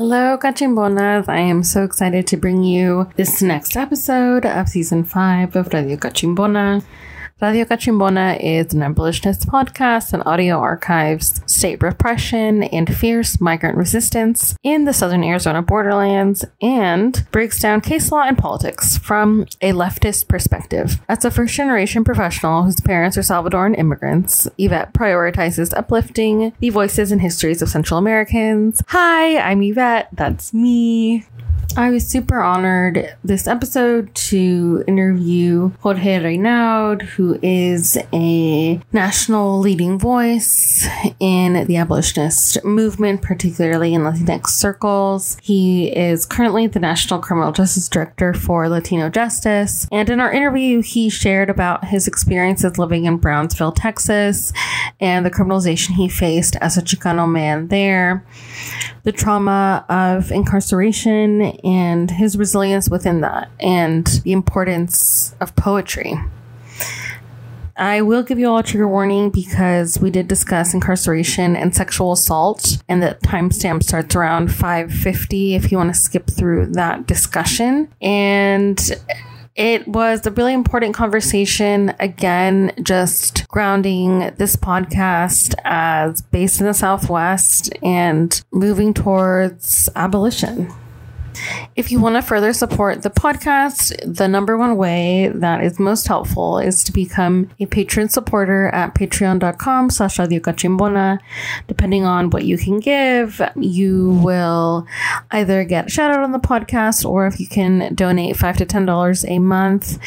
Hello, Cachimbonas. I am so excited to bring you this next episode of season five of Radio Cachimbona. Radio Cachimbona is an abolitionist podcast and audio archives state repression and fierce migrant resistance in the southern Arizona borderlands and breaks down case law and politics from a leftist perspective. As a first generation professional whose parents are Salvadoran immigrants, Yvette prioritizes uplifting the voices and histories of Central Americans. Hi, I'm Yvette. That's me. I was super honored this episode to interview Jorge Renaud, who is a national leading voice in the abolitionist movement, particularly in Latinx circles. He is currently the National Criminal Justice Director for Latino Justice. And in our interview, he shared about his experiences living in Brownsville, Texas, and the criminalization he faced as a Chicano man there, the trauma of incarceration and his resilience within that, and the importance of poetry. I will give you all a trigger warning because we did discuss incarceration and sexual assault, and the timestamp starts around 550 if you want to skip through that discussion. And it was a really important conversation. Again, just grounding this podcast as based in the Southwest and moving towards abolition. If you want to further support the podcast, the number one way that is most helpful is to become a patron supporter at patreon.com slash radiocachimbona. Depending on what you can give, you will either get a shout out on the podcast or if you can donate five to ten dollars a month,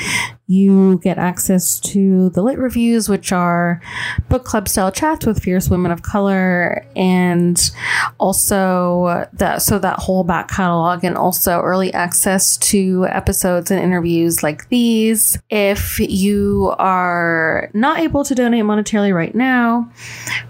you get access to the lit reviews, which are book club style chats with fierce women of color, and also that so that whole back catalog, and also early access to episodes and interviews like these. If you are not able to donate monetarily right now,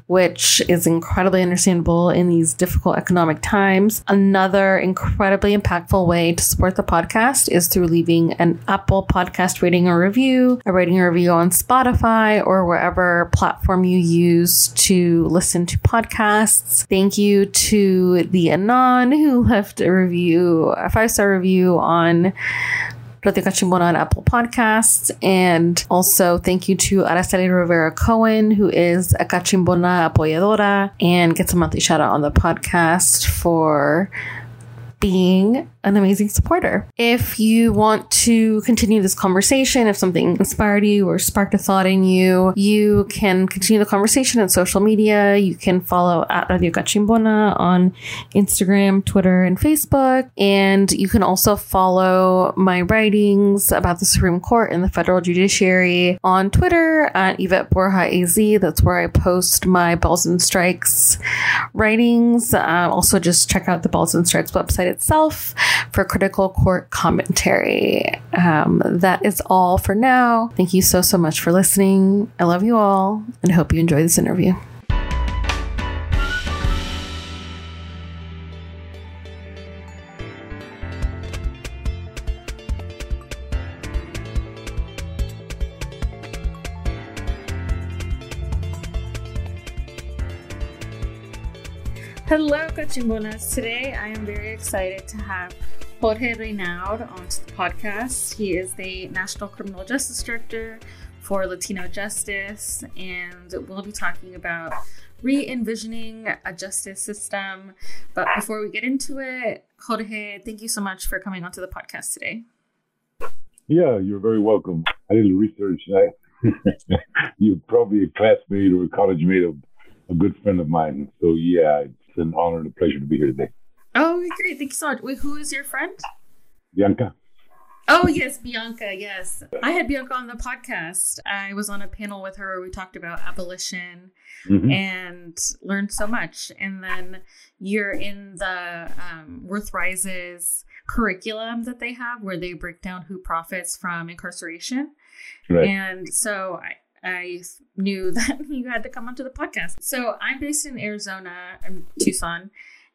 which is incredibly understandable in these difficult economic times. Another incredibly impactful way to support the podcast is through leaving an Apple podcast rating or review, a rating or review on Spotify or wherever platform you use to listen to podcasts. Thank you to the Anon who left a review, a five star review on Radio Cachimbona on Apple Podcasts. And also thank you to Araceli Rivera Cohen, who is a Cachimbona apoyadora and gets a monthly shout out on the podcast for being an amazing supporter. If you want to continue this conversation, if something inspired you or sparked a thought in you, you can continue the conversation on social media. You can follow at Radio Cachimbona on Instagram, Twitter, and Facebook. And you can also follow my writings about the Supreme Court and the federal judiciary on Twitter at Yvette Borja AZ. That's where I post my Balls and Strikes writings. Uh, also, just check out the Balls and Strikes website itself for critical court commentary. Um, that is all for now. Thank you so, so much for listening. I love you all and hope you enjoy this interview. Hello, Cachimbonas. Today I am very excited to have Jorge Renaud on the podcast. He is the National Criminal Justice Director for Latino Justice, and we'll be talking about re envisioning a justice system. But before we get into it, Jorge, thank you so much for coming onto the podcast today. Yeah, you're very welcome. I did a research. I, you're probably a classmate or a college mate of a good friend of mine. So, yeah, an honor and a pleasure to be here today. Oh, great. Thank you so much. Wait, who is your friend? Bianca. Oh, yes, Bianca. Yes. I had Bianca on the podcast. I was on a panel with her where we talked about abolition mm-hmm. and learned so much. And then you're in the um, Worth Rises curriculum that they have where they break down who profits from incarceration. Right. And so I, I knew that you had to come onto the podcast. So I'm based in Arizona, I'm Tucson,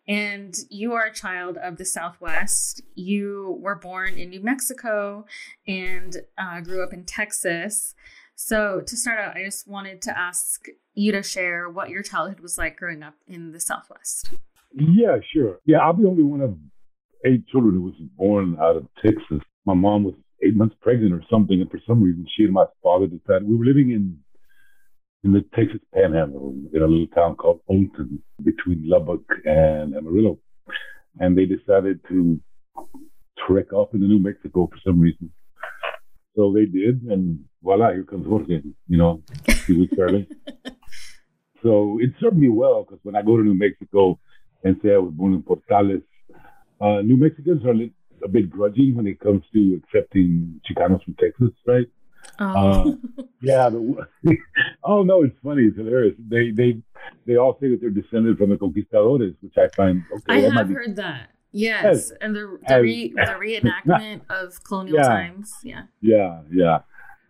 and you are a child of the Southwest. You were born in New Mexico and uh, grew up in Texas. So to start out, I just wanted to ask you to share what your childhood was like growing up in the Southwest. Yeah, sure. Yeah, I'll be only one of eight children who was born out of Texas. My mom was eight months pregnant or something, and for some reason, she and my father decided we were living in in the Texas Panhandle in a little town called Olton between Lubbock and Amarillo, and they decided to trek off into New Mexico for some reason. So they did, and voila, here comes Jorge. You know, he was starting. so it served me well because when I go to New Mexico and say I was born in Portales, uh, New Mexicans are a, bit grudging when it comes to accepting Chicanos from Texas, right? Oh. Uh, yeah. The, oh no, it's funny. It's hilarious. They they they all say that they're descended from the conquistadores, which I find okay. I have heard that. Yes, and the the, re, the reenactment of colonial yeah, times. Yeah. Yeah, yeah,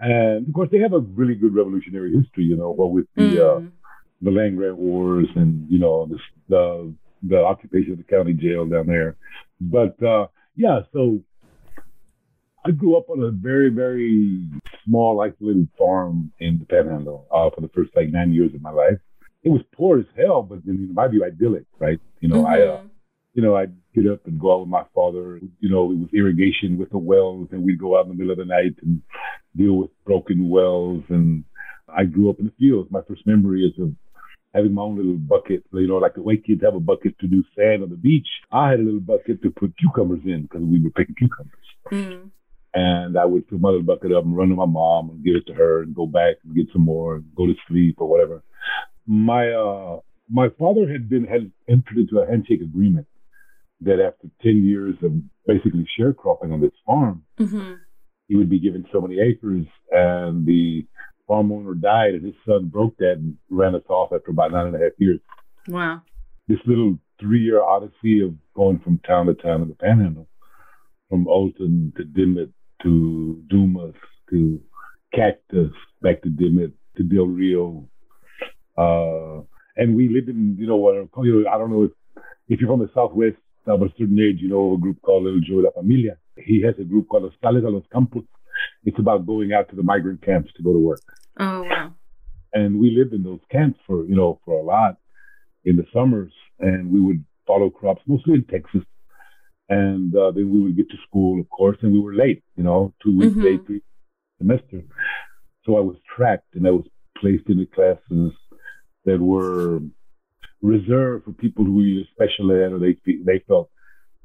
and of course they have a really good revolutionary history. You know, well with the uh, mm. uh, the land grant wars and you know the the the occupation of the county jail down there. But uh, yeah, so I grew up on a very, very small, isolated farm in the Panhandle uh, for the first like nine years of my life. It was poor as hell, but in my view, idyllic, right? You know, mm-hmm. I, uh, you know, I'd get up and go out with my father. You know, it was irrigation with the wells, and we'd go out in the middle of the night and deal with broken wells. And I grew up in the fields. My first memory is of having my own little bucket, you know, like the white kids have a bucket to do sand on the beach. I had a little bucket to put cucumbers in because we were picking cucumbers. Mm. And I would fill my little bucket up and run to my mom and give it to her and go back and get some more and go to sleep or whatever. My uh, my father had been had entered into a handshake agreement that after ten years of basically sharecropping on this farm, mm-hmm. he would be given so many acres, and the farm owner died, and his son broke that and ran us off after about nine and a half years. Wow! This little three-year odyssey of going from town to town in the Panhandle, from Olton to Dimmitt to Dumas to Cactus, back to Dimmitt to Del Rio. Uh, and we lived in, you know, what you know, I don't know if, if you're from the Southwest of a certain age, you know, a group called Little Joe La Familia. He has a group called Los Sales a los Campos. It's about going out to the migrant camps to go to work. Oh, wow. And we lived in those camps for, you know, for a lot in the summers. And we would follow crops, mostly in Texas, and uh, then we would get to school, of course, and we were late, you know, two weeks mm-hmm. late the semester. So I was tracked and I was placed in the classes that were reserved for people who were special ed or they they felt,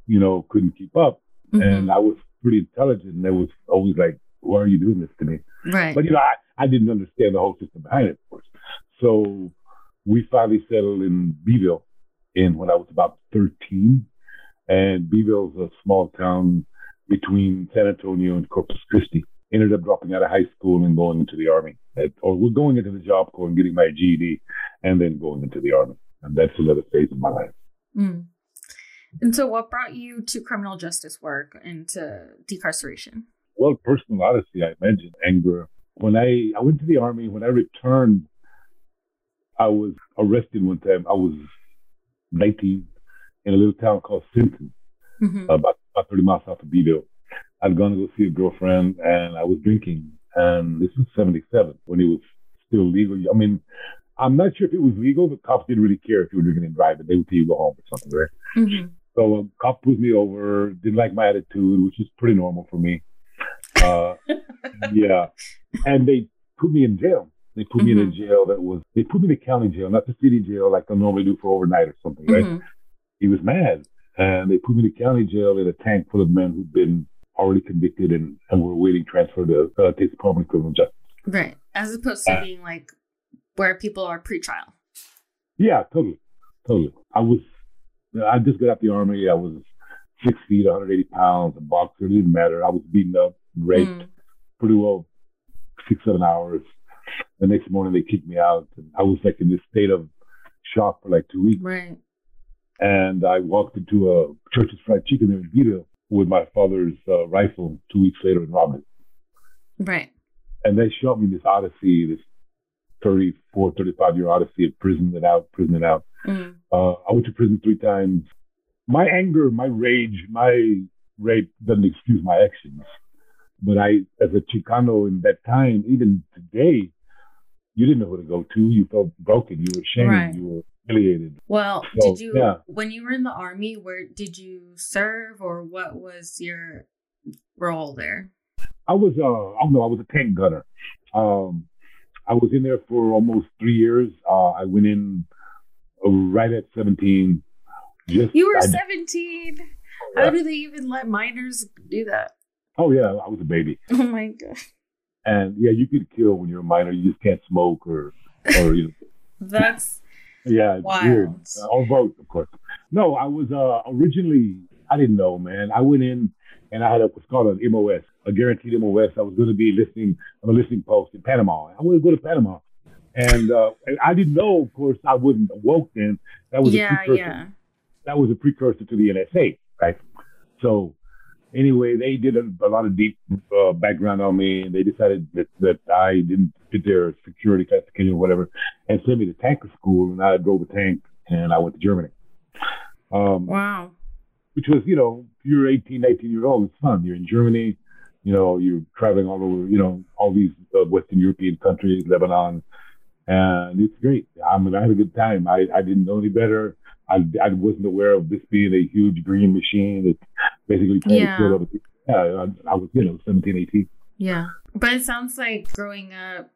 you know, couldn't keep up. Mm-hmm. And I was pretty intelligent, and they was always like, "Why are you doing this to me?" Right. But you know, I, I didn't understand the whole system behind it, of course. So we finally settled in Beeville, in when I was about 13 and Beeville's a small town between San Antonio and Corpus Christi. Ended up dropping out of high school and going into the army, or we're going into the job corps and getting my GED, and then going into the army. And that's another phase of my life. Mm. And so, what brought you to criminal justice work and to decarceration? Well, personal honesty, I mentioned anger. When I, I went to the army, when I returned, I was arrested one time. I was 19 in a little town called Sinton, mm-hmm. about, about 30 miles south of Beeville. I'd gone to go see a girlfriend and I was drinking. And this was 77 when it was still legal. I mean, I'm not sure if it was legal. The cops didn't really care if you were drinking and driving. They would tell you go home or something, right? Mm-hmm. So a cop pulled me over, didn't like my attitude, which is pretty normal for me. Uh, yeah. And they put me in jail. They put mm-hmm. me in a mm-hmm. jail that was, they put me in a county jail, not the city jail like they normally do for overnight or something, right? Mm-hmm he was mad. And they put me in the county jail in a tank full of men who'd been already convicted and, and were waiting transfer to uh, Department of Criminal Justice. Right. As opposed to uh, being like where people are pre-trial. Yeah, totally. Totally. I was, I just got out the army. I was six feet, 180 pounds, a boxer. It didn't matter. I was beaten up, raped mm. pretty well six, seven hours. The next morning they kicked me out. And I was like in this state of shock for like two weeks. Right. And I walked into a Church's Fried Chicken there in Vita with my father's uh, rifle two weeks later and robbed it. Right. And they showed me this odyssey, this 34, 35 year odyssey of prison and out, prison and out. Mm. Uh, I went to prison three times. My anger, my rage, my rape doesn't excuse my actions. But I, as a Chicano in that time, even today, you didn't know who to go to. You felt broken. You were ashamed. Right. You were humiliated. Well, So, did you yeah. when you were in the army? Where did you serve, or what was your role there? I was uh I don't know, I was a tank gunner. Um I was in there for almost three years. Uh I went in right at seventeen. Just You were I- seventeen. Yeah. How do they even let minors do that? Oh yeah, I was a baby. Oh my god, And yeah, you could kill when you're a minor. You just can't smoke or or you know that's yeah, it's weird. Uh, or vote, of course. No, I was uh originally I didn't know, man. I went in and I had a what's called an MOS, a guaranteed MOS. I was going to be listening on a listening post in Panama. I wanted to go to Panama, and uh, and I didn't know, of course, I wasn't woke then. That was a yeah, precursor. yeah. That was a precursor to the NSA, right? So anyway, they did a, a lot of deep uh, background on me, and they decided that, that I didn't fit their security classification or whatever, and sent me to tanker school, and I drove a tank, and I went to Germany. Um, Wow. which was, you know, you're 18, 19 years old, it's fun. You're in Germany, you know, you're traveling all over, you know, all these uh, Western European countries, Lebanon, and it's great. I mean, I had a good time. I, I didn't know any better. I, I wasn't aware of this being a huge green machine basically trying Yeah. to kill other people. Yeah, I, I was, you know, 17, 18. Yeah. But it sounds like growing up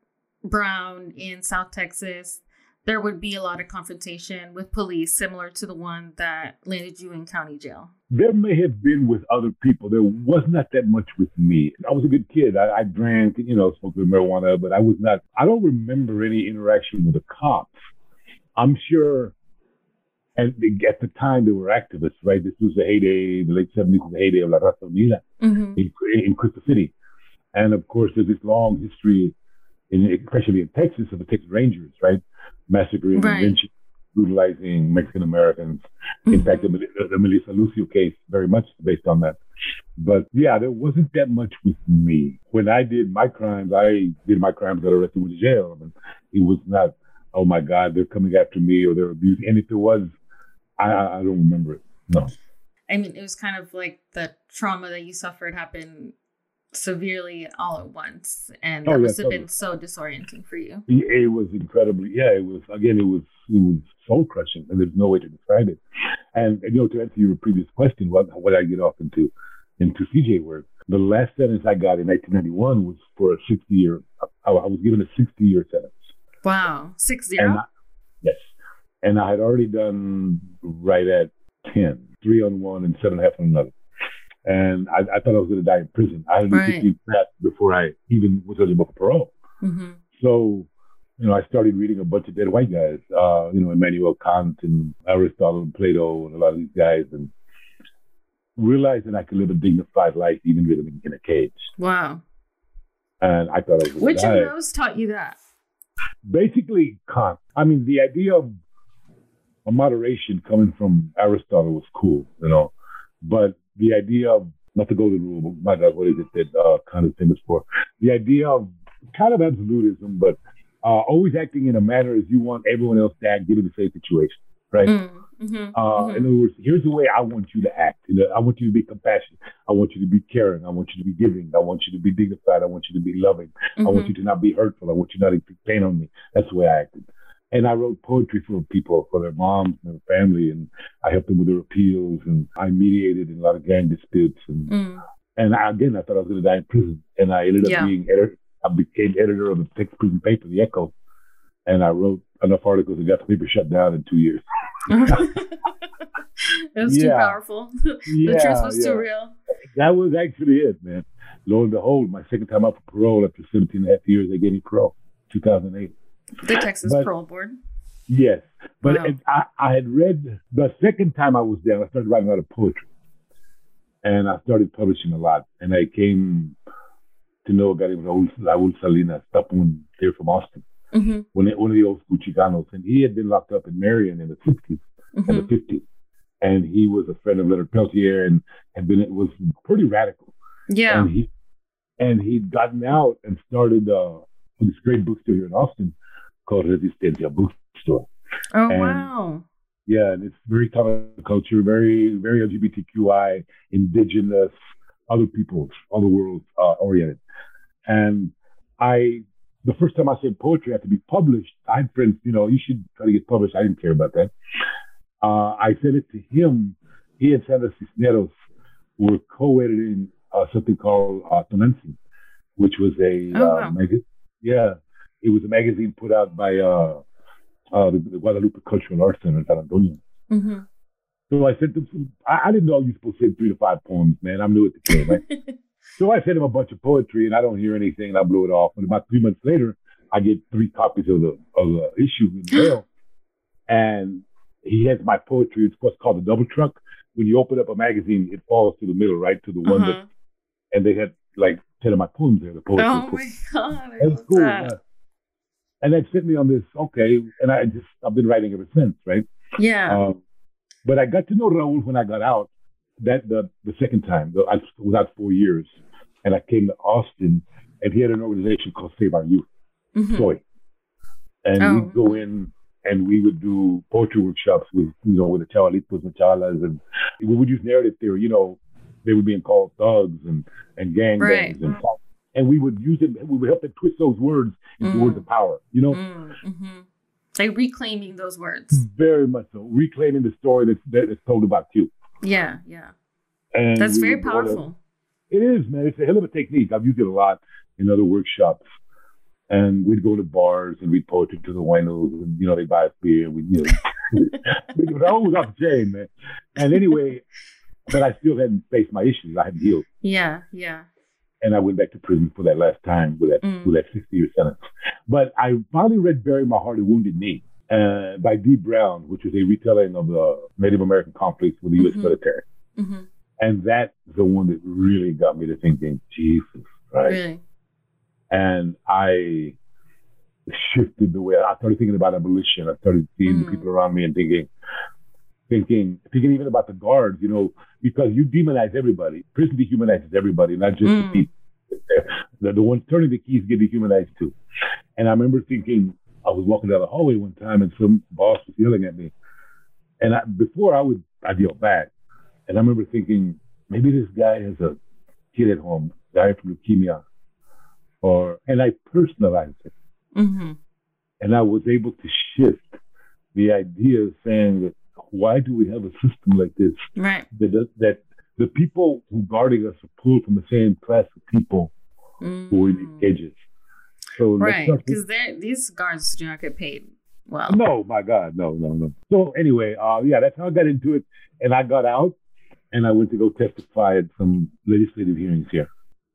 brown in South Texas, there would be a lot of confrontation with police similar to the one that landed you in county jail. There may have been with other people. There was not that much with me. I was a good kid. I, I drank, you know, smoked marijuana, but I was not, I don't remember any interaction with the cops. I'm sure, and they- at the time they were activists, right? This was the heyday, the late 70s was the heyday of La Raza Unida Mm-hmm. in, in Crystal City. And of course, there's this long history, in, especially in Texas, of the Texas Rangers, right? Massacring, Right. lynching, brutalizing Mexican Americans. In fact, the, the Melissa Lucio case very much based on that. But yeah, there wasn't that much with me. When I did my crimes, I did my crimes, got arrested, went to jail. Mean, it was not, oh my God, they're coming after me or they're abusing. And if it was, I, I don't remember it. No. I mean, it was kind of like the trauma that you suffered happened severely all at once. And Oh, that yeah, must have totally. been so disorienting for you. It was incredibly, yeah, it was, again, it was, it was soul crushing and there's no way to describe it. And, you know, to answer your previous question, what, what I get off into, into CJ work, the last sentence I got in 1991 was for a 60 year, I, I was given a 60 year sentence. Wow. six zero. I, yes. And I had already done right at 10, three on one and seven and a half on another. And I, I thought I was going to die in prison. I had Right. 15 fast before I even was eligible for parole. Mm-hmm. So, you know, I started reading a bunch of dead white guys, uh, you know, Immanuel Kant and Aristotle and Plato and a lot of these guys, and realizing I could live a dignified life even living in a cage. Wow. And I thought I was Which to of those taught you that? Basically, Kant. I mean, the idea of a moderation coming from Aristotle was cool, you know, but the idea of not the golden rule, but my God, what is it that uh, Kant is famous for? The idea of kind of absolutism, but uh, always acting in a manner as you want everyone else to act given the same situation, right? Mm-hmm. Uh, In other words, here's the way I want you to act. You know, I want you to be compassionate. I want you to be caring. I want you to be giving. I want you to be dignified. I want you to be loving. I Mm-hmm. want you to not be hurtful. I want you not to inflict pain on me. That's the way I acted. And I wrote poetry for people, for their moms and their family, and I helped them with their appeals, and I mediated in a lot of gang disputes. And, Mm. and I, again, I thought I was going to die in prison, and I ended up Yeah. being editor. I became editor of the Texas prison paper, The Echo, and I wrote enough articles and got the paper shut down in two years. it was too Yeah. powerful. the truth was yeah. too real. That was actually it, man. Lo and behold, my second time out for parole after 17 and a half years, they gave me parole, 2008. The Texas But- Parole Board. Yes, but Wow. it, I, I had read the second time I was there. I started writing a lot of poetry, and I started publishing a lot. And I came to know a guy named Raul, Raul Salinas, Tapun, here from Austin, Mm-hmm. one, one of the old school Chicanos, and he had been locked up in Marion in the 60s Mm-hmm. and the 50s, and he was a friend of Leonard Peltier and had been was pretty radical. Yeah. And he and he'd gotten out and started uh, this great bookstore here in Austin called Resistencia Bookstore. oh and- wow. Yeah, and it's very counterculture, very very LGBTQI, indigenous, other peoples, other worlds uh, oriented. And I the first time I said poetry had to be published, I had friends, you know, you should try to get published. I didn't care about that. Uh, I sent it to him. He and Sandra Cisneros were co-editing uh, something called uh, Tonantzin, which was a Oh, uh, wow. Yeah, it was a magazine put out by uh, uh, the, the Guadalupe Cultural Arts Center in San Antonio. Mm-hmm. So I sent them some. I, I didn't know you're supposed to send three to five poems, man. I'm new at the game, right? so I sent him a bunch of poetry, and I don't hear anything, and I blew it off. And about three months later, I get three copies of the of the issue in the mail, and he has my poetry. It's what's called a double truck. When you open up a magazine, it falls to the middle, right to the one that, Uh-huh. and they had like ten of my poems there. The poetry. Oh my god. I It cool. that. And that sent me on this, okay. And I just, I've been writing ever since, right? Yeah. Um, but I got to know Raul when I got out. That the the second time, the, I was out four years, and I came to Austin, and he had an organization called Save Our Youth, Mhm. Soy, and Oh. we'd go in and we would do poetry workshops with you know with the chavalitos and chavalas, and we would use narrative theory. You know, they were being called thugs and and gang Right. and and we would use them. We would help them twist those words into Mm. words of power. You know, Mm-hmm. Like reclaiming those words. very much so, reclaiming the story that's that is told about you. Yeah, yeah. And That's very to- powerful. It is, man. It's a hell of a technique. I've used it a lot in other workshops. And we'd go to bars and read poetry to the winos, and you know they buy us beer. We, you know, Raul was off the chain, man. And anyway, but I still hadn't faced my issues. I hadn't healed, Yeah, yeah. And I went back to prison for that last time with that Mm. with that sixty year sentence. But I finally read "Bury My Heart, a Wounded Knee" uh, by Dee Brown, which is a retelling of the Native American conflicts with the U.S. Mhm. military. hmm And that's the one that really got me to thinking, Jesus, right? Really. And I shifted the way I started thinking about abolition. I started seeing Mm. the people around me and thinking, thinking, thinking even about the guards, you know, because you demonize everybody. Prison dehumanizes everybody, not just Mm. the people. The, the ones turning the keys get dehumanized too. And I remember thinking, I was walking down the hallway one time and some boss was yelling at me. And I, before I would, I'd yell back. And I remember thinking, maybe this guy has a kid at home, died from leukemia. Or, and I personalized it. hmm And I was able to shift the idea of saying that why do we have a system like this Right. that, that the people who guarding us are pulled from the same class of people who are in Mm. cages. So Right. Because these guards do not get paid well. No, my God, no, no, no. So anyway, uh, yeah, that's how I got into it, and I got out, and I went to go testify at some legislative hearings here.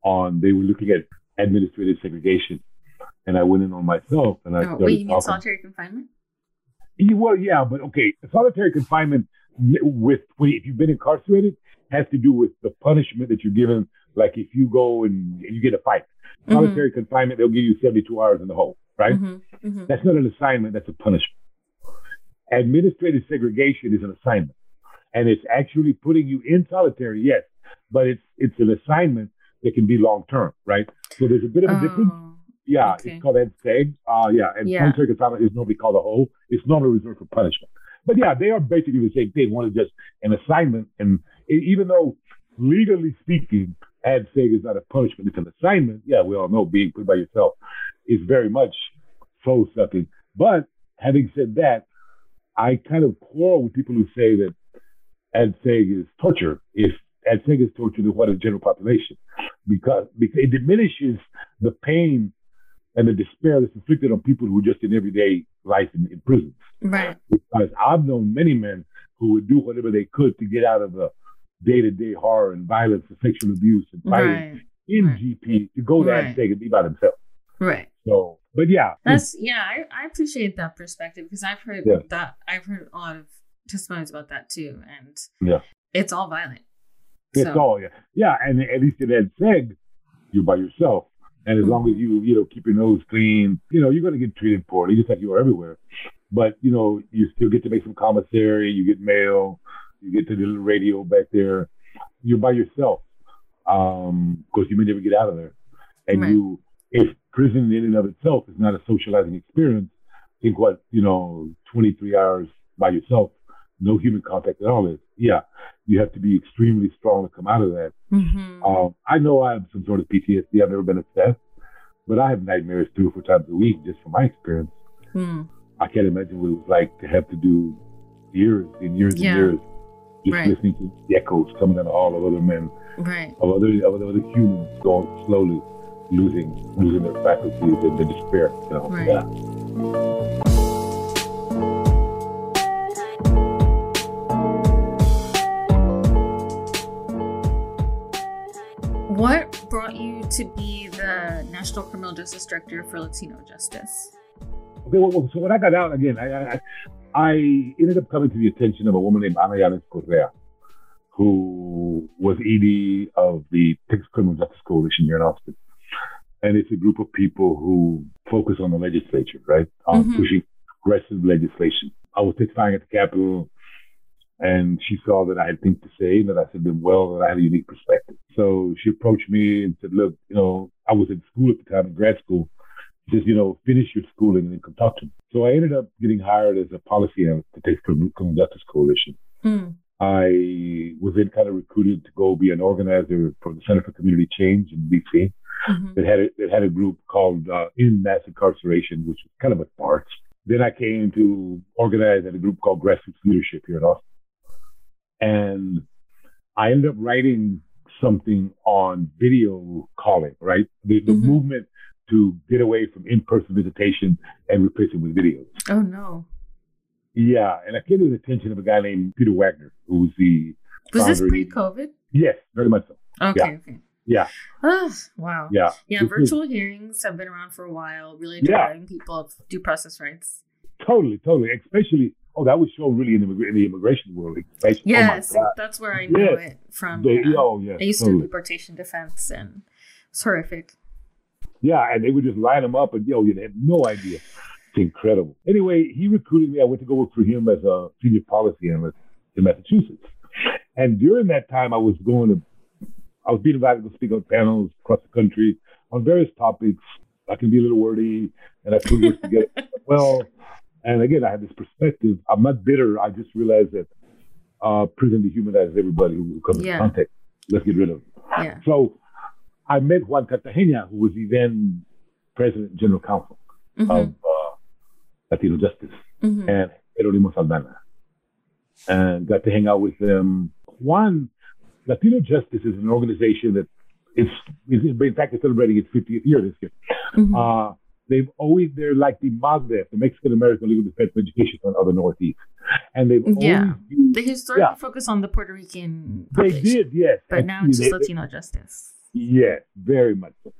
On they were looking at administrative segregation, and I went in on myself, and I Oh, wait, you mean solitary confinement? Well, yeah, but okay, solitary confinement with if you've been incarcerated has to do with the punishment that you're given. Like if you go and you get a fight, Mm-hmm. solitary confinement, they'll give you 72 hours in the hole, right? Mhm, mhm. That's not an assignment, that's a punishment. Administrative segregation is an assignment. And it's actually putting you in solitary, yes, but it's it's an assignment that can be long term, right? So there's a bit of a difference. Yeah, okay. it's called EDSEG. Uh, yeah, and Yeah. confinement is normally called a hole. It's normally reserved for punishment. But yeah, they are basically the same thing. One is just an assignment, and even though legally speaking, EDSEG is not a punishment, it's an assignment. Yeah, we all know being put by yourself is very much soul sucking. But having said that, I kind of quarrel with people who say that EDSEG is torture. If EDSEG is torture, then what is the general population? Because, because it diminishes the pain and the despair that's inflicted on people who are just in everyday life in, in prisons. Right. Because I've known many men who would do whatever they could to get out of the day-to-day horror and violence and sexual abuse and fighting Right. in right. GP to go there Right. and take and be by themselves. Right. So, but yeah, That's yeah, I, I appreciate that perspective because I've heard Yeah. that I've heard a lot of testimonies about that too, and Yeah. it's all violent. It's So- all. Yeah, yeah, and at least in Ed Seg, you're by yourself, and as long as you you know keep your nose clean, you know you're going to get treated poorly, just like you are everywhere. But you know you still get to make some commissary, you get mail, you get to the little radio back there. You're by yourself, um, because you may never get out of there, and Right. you if prison in and of itself is not a socializing experience, think what you know 23 hours by yourself, no human contact at all is. Yeah, you have to be extremely strong to come out of that. Mhm. Um, I know I have some sort of PTSD. I've never been assessed, But I have nightmares three or four times a week just from my experience. Hmm. I can't imagine what it was like to have to do years and years Yeah. and years just Right. listening to the echoes coming down the hall of other men, Right. of other of other humans going slowly losing losing their faculties and their despair. Know? Right. Yeah. To be the National Criminal Justice Director for Latino Justice? Okay, well, so when I got out again, I, I I ended up coming to the attention of a woman named Ana Yáñez Correa, who was ED of the Texas Criminal Justice Coalition here in Austin. And it's a group of people who focus on the legislature, right? On Mhm. pushing progressive legislation. I was testifying at the Capitol and she saw that I had things to say and that I said them well, that I had a unique perspective. So she approached me and said, look, you know, I was in school at the time, in grad school. She says, you know, finish your schooling and then come talk to me. So I ended up getting hired as a policy analyst to Texas Criminal Criminal Justice Coalition. Hmm. I was then kind of recruited to go be an organizer for the Center for Community Change in DC. Mhm. It had a, it had a group called uh, End Mass Incarceration, which was kind of a farce. Then I came to organize at a group called Grassroots Leadership here in Austin, and I ended up writing something on video calling. Right, the, the Mhm. movement to get away from in-person visitation and replace it with videos. Oh no. Yeah, and I came to the attention of a guy named Peter Wagner, who's the Was this pre-COVID? yes, very much so. Okay. Yeah. Okay. Yeah, Ah, wow. yeah. Yeah, This is- virtual hearings have been around for a while, really Yeah. people of due process rights. Totally, totally. Especially, oh, that was shown really in the, in the immigration world. Especially, oh Yes, oh that's where I know Yes. it from. They, yeah. oh, yeah, I used to do deportation defense, and it's horrific. Yeah, and they would just line them up, and yo, you had no idea. It's incredible. Anyway, he recruited me. I went to go work for him as a senior policy analyst in Massachusetts. And during that time, I was going to, I was being invited to speak on panels across the country on various topics. I can be a little wordy, and I put words together well. And again, I have this perspective. I'm not bitter. I just realized that uh, prison dehumanizes everybody who comes Yeah. in contact. Let's get rid of them. Yeah. So I met Juan Cartagena, who was the then president general counsel hmm of uh, Latino Justice, hmm and Jeronimo Saldana, and got to hang out with them. Juan, Latino Justice is an organization that it's, it's in fact, it's celebrating its 50th year this year. hmm Uh, they've always, they're like the MALDEF, the Mexican American Legal Defense for Education Fund of the Northeast. And they've Yeah. always used, They historically Yeah. focus on the Puerto Rican they did, yes. but now Actually, it's just they- Latino justice. Yes, very much so.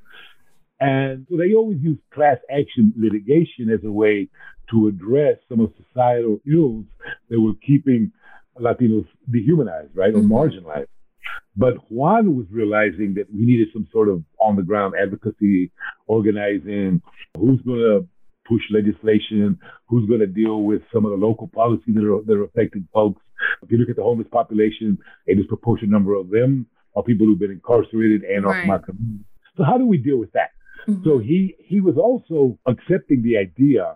And so they always use class action litigation as a way to address some of societal ills that were keeping Latinos dehumanized, right, or Mhm. marginalized. But Juan was realizing that we needed some sort of on the ground advocacy, organizing, who's going to push legislation, who's going to deal with some of the local policies that are, that are affecting folks. If you look at the homeless population, a disproportionate number of them are people who've been incarcerated and are from our community. So how do we deal with that? Mhm. So he he was also accepting the idea,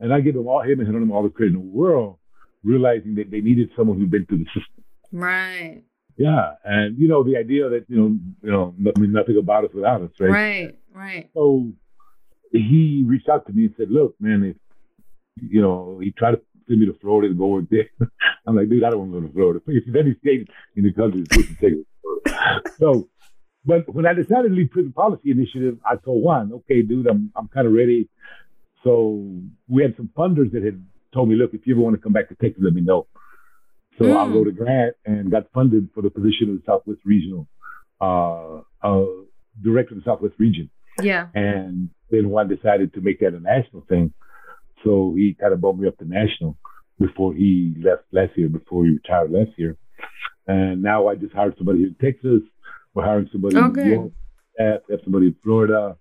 and I give him all him and him all the credit in the world, realizing that they needed someone who'd been through the system. right, Yeah, and you know the idea that you know you know I mean nothing about us without us, right? right, right. So he reached out to me and said, "Look, man, if you know," he tried to send me to Florida to go work there. I'm like, dude, I don't want to go to Florida. If there's any state in the country that's supposed to take it. Florida. So, but when I decided to leave Prison Policy Initiative, I told Juan, okay, dude, I'm I'm kind of ready. So we had some funders that had told me, look, if you ever want to come back to Texas, let me know. So I Mm. wrote a grant and got funded for the position of the Southwest Regional uh, uh, Director of the Southwest Region. Yeah. And then Juan decided to make that a national thing. So he kind of bumped me up to national before he left last year, before he retired last year. And now I just hired somebody in Texas. We're hiring somebody Okay. in New York. Have somebody in Florida.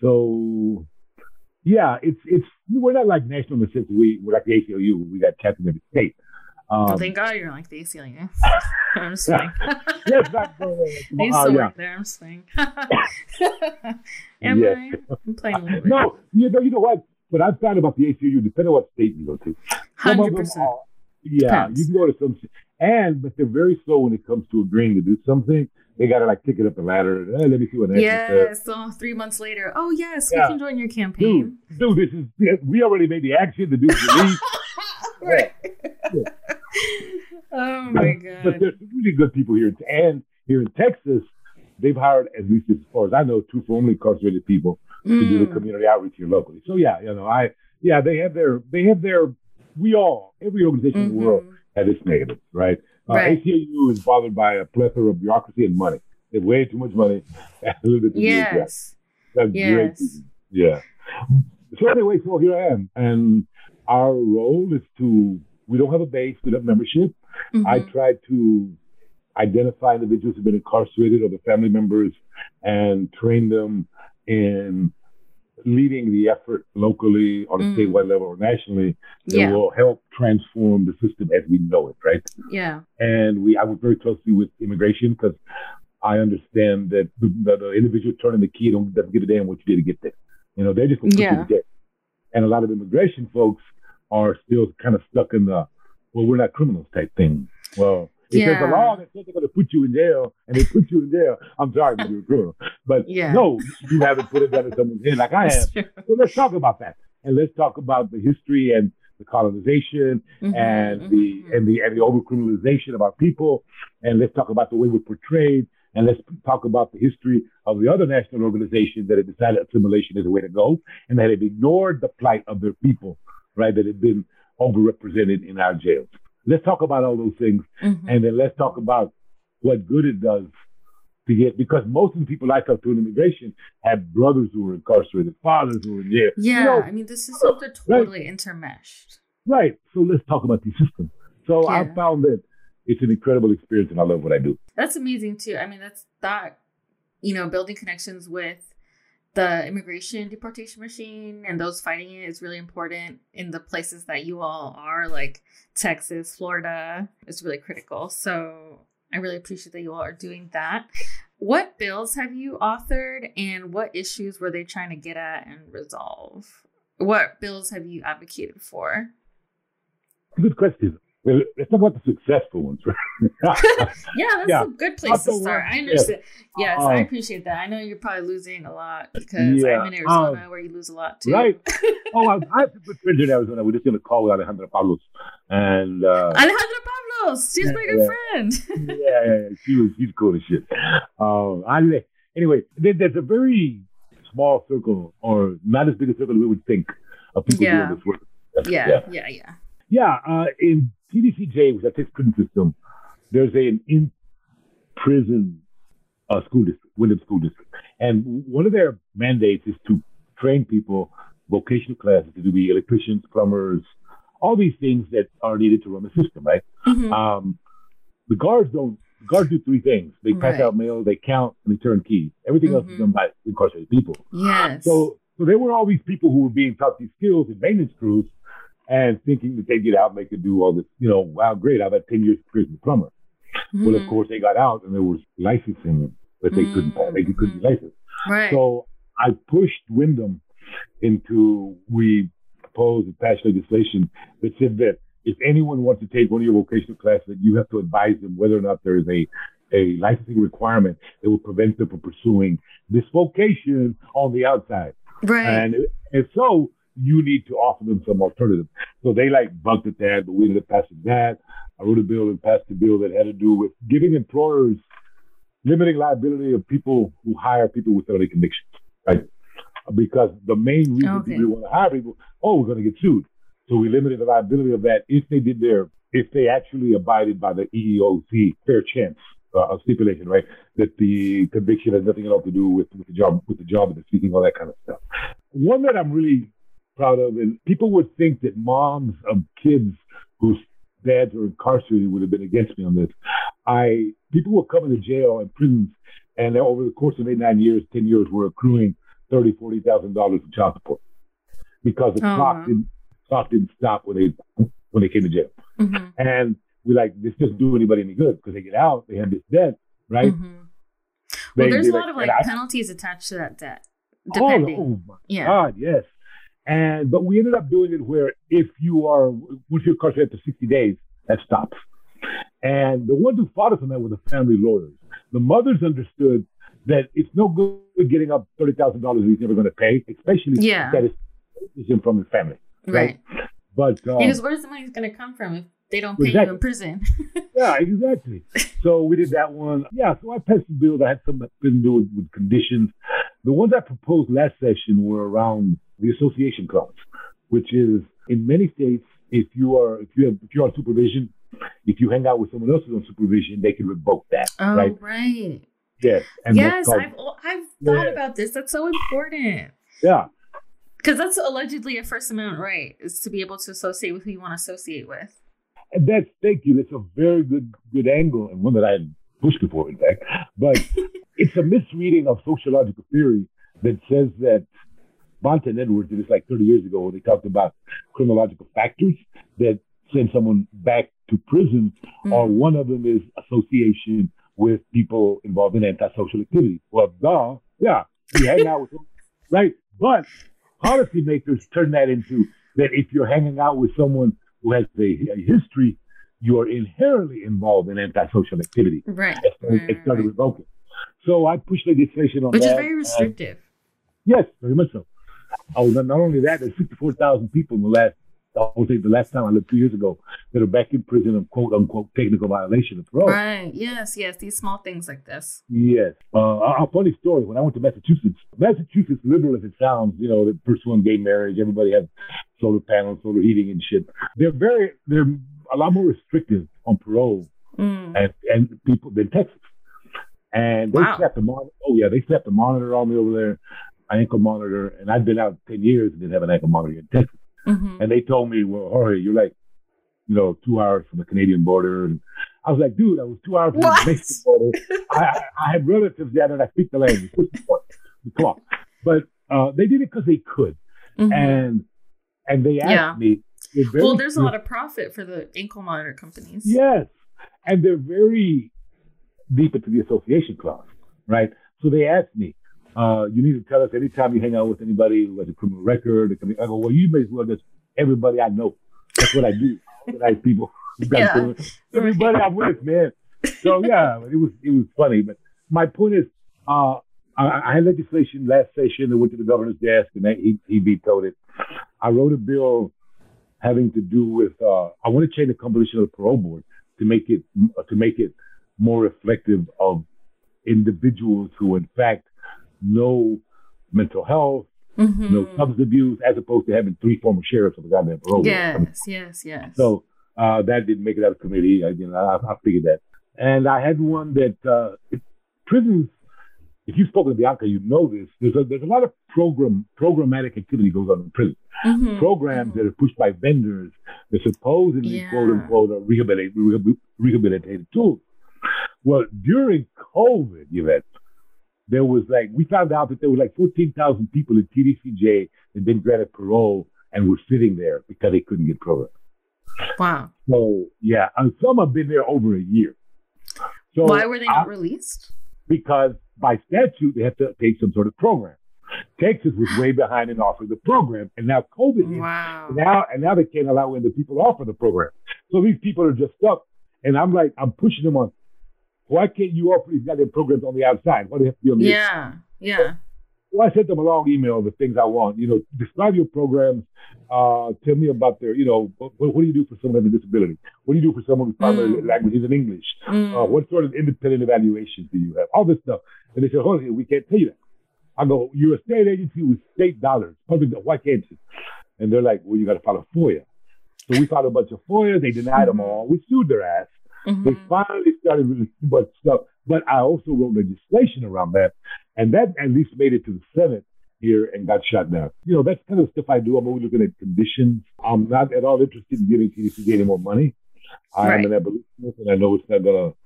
So yeah, it's it's we're not like national in the sense we we're like the ACLU. We got chapters in every state. Um, well, thank God you're like the ACLU. I'm just kidding. yes, uh, I used to uh, yeah. work there. I'm just kidding. Am Yes. I? I'm playing bit. No, you know, you know what? But I've found about the ACLU, depending on what state you go to. Some of Hundred them percent. are- Yeah, Depends. you can go to some, and but they're very slow when it comes to agreeing to do something, they got to like kick it up the ladder. Hey, let me see what Yeah. So three months later, oh yes, yeah. we can join your campaign. Dude, dude, this is we already made the action. The dude's released. right. Yeah. Oh my god. But there's really good people here, and here in Texas, they've hired at least as far as I know, two formerly incarcerated people mm. to do the mm. community outreach here locally. So yeah, you know, I yeah, they have their they have their we all every organization mm-hmm. in the world mm-hmm. has its negatives, right? Uh, right. ACLU is bothered by a plethora of bureaucracy and money. They have way too much money a little bit too yes. That's yes. great. Yeah. So anyway, so here I am, and our role is to we don't have a base, we don't have membership. Mm-hmm. I try to identify individuals who've been incarcerated or the family members and train them in leading the effort locally on a mm. statewide level or nationally that yeah. will help transform the system as we know it, right? Yeah. And we I work very closely with immigration because I understand that the, the, the, individual turning the key don't doesn't give a damn what you did to get there. You know, they're just going to yeah. get. And a lot of immigration folks are still kind of stuck in the well, we're not criminals type thing. Well, if yeah. there's a law that says they're going to put you in jail and they put you in jail, I'm sorry but you're a criminal. But yeah. no, you haven't put it down in someone's head like I have. So let's talk about that. And let's talk about the history and the colonization mm-hmm, and mm-hmm. the and the and the over criminalization of our people. And let's talk about the way we're portrayed. And let's talk about the history of the other national organizations that have decided assimilation is the way to go and that have ignored the plight of their people, right? That had been overrepresented in our jails. Let's talk about all those things, mm-hmm. and then let's talk about what good it does to get because most of the people I talk to in immigration have brothers who are incarcerated, fathers who are in jail. Yeah, you know, I mean, this is something totally right? intermeshed. Right. So let's talk about the system. So yeah. I found that it's an incredible experience, and I love what I do. That's amazing too. I mean, that's that. You know, building connections with the immigration deportation machine and those fighting it is really important in the places that you all are, like Texas, Florida, is really critical. So I really appreciate that you all are doing that. What bills have you authored and what issues were they trying to get at and resolve? What bills have you advocated for? Good question. Let's talk about the successful ones, right? yeah, that's yeah. a good place to start. I understand. Yes, yes um, I appreciate that. I know you're probably losing a lot because yeah, I'm in Arizona um, where you lose a lot too. Right. oh, I, I have a good friend in Arizona. We're just going to call with Alejandra Pablos. And uh, Alejandra Pablos, she's yeah, my good friend. yeah, yeah, yeah, she was, she's cool as shit. Um, anyway, there's a very small circle, or not as big a circle as we would think, of people doing this work. Yeah, yeah, yeah, yeah. Yeah, uh, in TDCJ, which is a Texas prison system, there's an in prison uh, school district, Windham School District. And one of their mandates is to train people, vocational classes, to be electricians, plumbers, all these things that are needed to run the system, right? Mm-hmm. Um, the guards don't, the guards do three things. They pass right. out mail, they count, and they turn keys. Everything mm-hmm. else is mm-hmm. done by incarcerated people. Yes. So, so there were all these people who were being taught these skills in maintenance crews and thinking that they'd get out and they could do all this, you know, wow, great, I've had 10 years experience as a plumber. Mm-hmm. Well, of mm-hmm. course, they got out and there was licensing but they mm-hmm. couldn't pass, they couldn't be licensed. Right. So I pushed Windham into, we proposed and passed legislation that said that if anyone wants to take one of your vocational classes, you have to advise them whether or not there is a a licensing requirement that will prevent them from pursuing this vocation on the outside. Right. And, and so you need to offer them some alternative. So they like bucked at that, but we ended up passing that. I wrote a bill and passed a bill that had to do with giving employers limiting liability of people who hire people with felony convictions, right? Because the main reason okay. people want to hire people, oh, we're going to get sued. So we limited the liability of that if they did their, if they actually abided by the EEOC fair chance uh, stipulation, right? That the conviction has nothing at all to do with, with the job, with the job and the seeking, all that kind of stuff. One that I'm really proud of. And people would think that moms of kids whose dads are incarcerated would have been against me on this. I people were coming to jail and prisons, and over the course of eight, nine years, ten years, were accruing thirty, forty thousand dollars in child support because the oh, clock didn't clock didn't stop when they when they came to jail. Mm-hmm. And we like this doesn't do anybody any good because they get out, they have this debt, right? Mm-hmm. Well, they, there's a lot like, of like penalties I, attached to that debt. Depending. Oh, oh my yeah. God, yes. And but we ended up doing it where if you are once you're incarcerated for 60 days, that stops. And the ones who fought us on that were the family lawyers. The mothers understood that it's no good getting up thirty thousand dollars he's never going to pay, especially Yeah. that is from his family. Right. But um, Because where's the money going to come from if they don't pay you in prison? yeah, exactly. So we did that one. Yeah, so I passed the bill that had something to do with, with conditions. The ones I proposed last session were around the association clause, which is in many states, if you are if you have if you're on supervision, if you hang out with someone else who's on supervision, they can revoke that. Oh, right? right. Yes. And yes, called- I've I've thought Yeah. about this. That's so important. yeah. Because that's allegedly a First Amendment right, is to be able to associate with who you want to associate with. And that's thank you. That's a very good good angle and one that I had pushed before, in fact. But it's a misreading of sociological theory that says that Bonta and Andrews did this like 30 years ago when they talked about criminogenic factors that send someone back to prison, Mm. or one of them is association with people involved in antisocial activity. Well, duh, yeah, you hang out with them, right? But policymakers turn that into that if you're hanging out with someone who has a, a history, you are inherently involved in antisocial activity. Right. And so right, it started right. revoking. So I pushed legislation on Which is that. very and- restrictive. Yes, very much so. Oh, not, not only that, there's 64,000 people in the last, I would say the last time I looked two years ago, that are back in prison on quote unquote technical violation of parole. Right. Yes, yes. These small things like this. Yes. Uh, a, a funny story. When I went to Massachusetts, Massachusetts, liberal as it sounds, you know, the first one gay marriage, everybody has solar panels, solar heating and shit. They're very, they're a lot more restrictive on parole Mm. and, and people than Texas. And they Wow. slapped the monitor. Oh yeah, they slapped the monitor on me over there, an ankle monitor. And I'd been out ten years and didn't have an ankle monitor in Texas. hmm And they told me, well, Jorge, you're like, you know, two hours from the Canadian border. And I was like, dude, I was two hours from What? the Mexican border. I, I, I had relatives there and I speak the language. What's the point? Come on. But uh, they did it because they could. Mhm. And and they asked Yeah. me. well, there's a lot of profit for the ankle monitor companies. Yes. And they're very deep into the association clause, right? So they asked me, uh, you need to tell us anytime you hang out with anybody who has a criminal record. I go, well, you may as well just everybody I know. That's what I do. Organize people. Yeah. Everybody I'm with, man. So yeah, it was it was funny. But my point is, uh, I, I had legislation last session that went to the governor's desk, and he he vetoed it. I wrote a bill having to do with uh, I want to change the composition of the parole board to make it to make it more reflective of individuals who, in fact, know mental health, Mhm. know substance abuse, as opposed to having three former sheriffs of the goddamn parole. Yes, yes, yes. So uh, that didn't make it out of committee. I, you know, I, I figured that. And I had one that uh, it- prisons. If you've spoken to Bianca, you know this. There's a there's a lot of program programmatic activity goes on in prison. Mhm. Programs Mhm. that are pushed by vendors that supposedly Yeah. quote unquote are rehabilitate, rehab- rehabilitative tools. Well, during COVID, Yvette, there was like we found out that there were like 14,000 people in TDCJ that had been granted parole and were sitting there because they couldn't get programs. Wow. So yeah, and some have been there over a year. So Why were they not I- released? because by statute they have to take some sort of program. Texas was way behind in offering the program, and now COVID. Wow. Now and now they can't allow when the people offer the program. So these people are just stuck. And I'm like, I'm pushing them on. Why can't you offer these goddamn programs on the outside? Why do they have to be on the Yeah. Yeah. well, I sent them a long email of the things I want. You know, describe your programs. Uh, tell me about their, you know, what, what do you do for someone with a disability? What do you do for someone whose primary Mm. language isn't English? Mm. Uh, what sort of independent evaluations do you have? All this stuff. And they said, hold on, we can't tell you that. I go, you're a state agency with state dollars. Public, why can't you? And they're like, well, you got to file a FOIA. So we filed a bunch of FOIA. They denied them Mhm. all. We sued their ass. They Mhm. finally started releasing of stuff. But I also wrote legislation around that. And that at least made it to the Senate here and got shot down. You know, that's kind of stuff I do. I'm always looking at conditions. I'm not at all interested in giving CDC any more money. I Right. am an abolitionist and I know it's not going to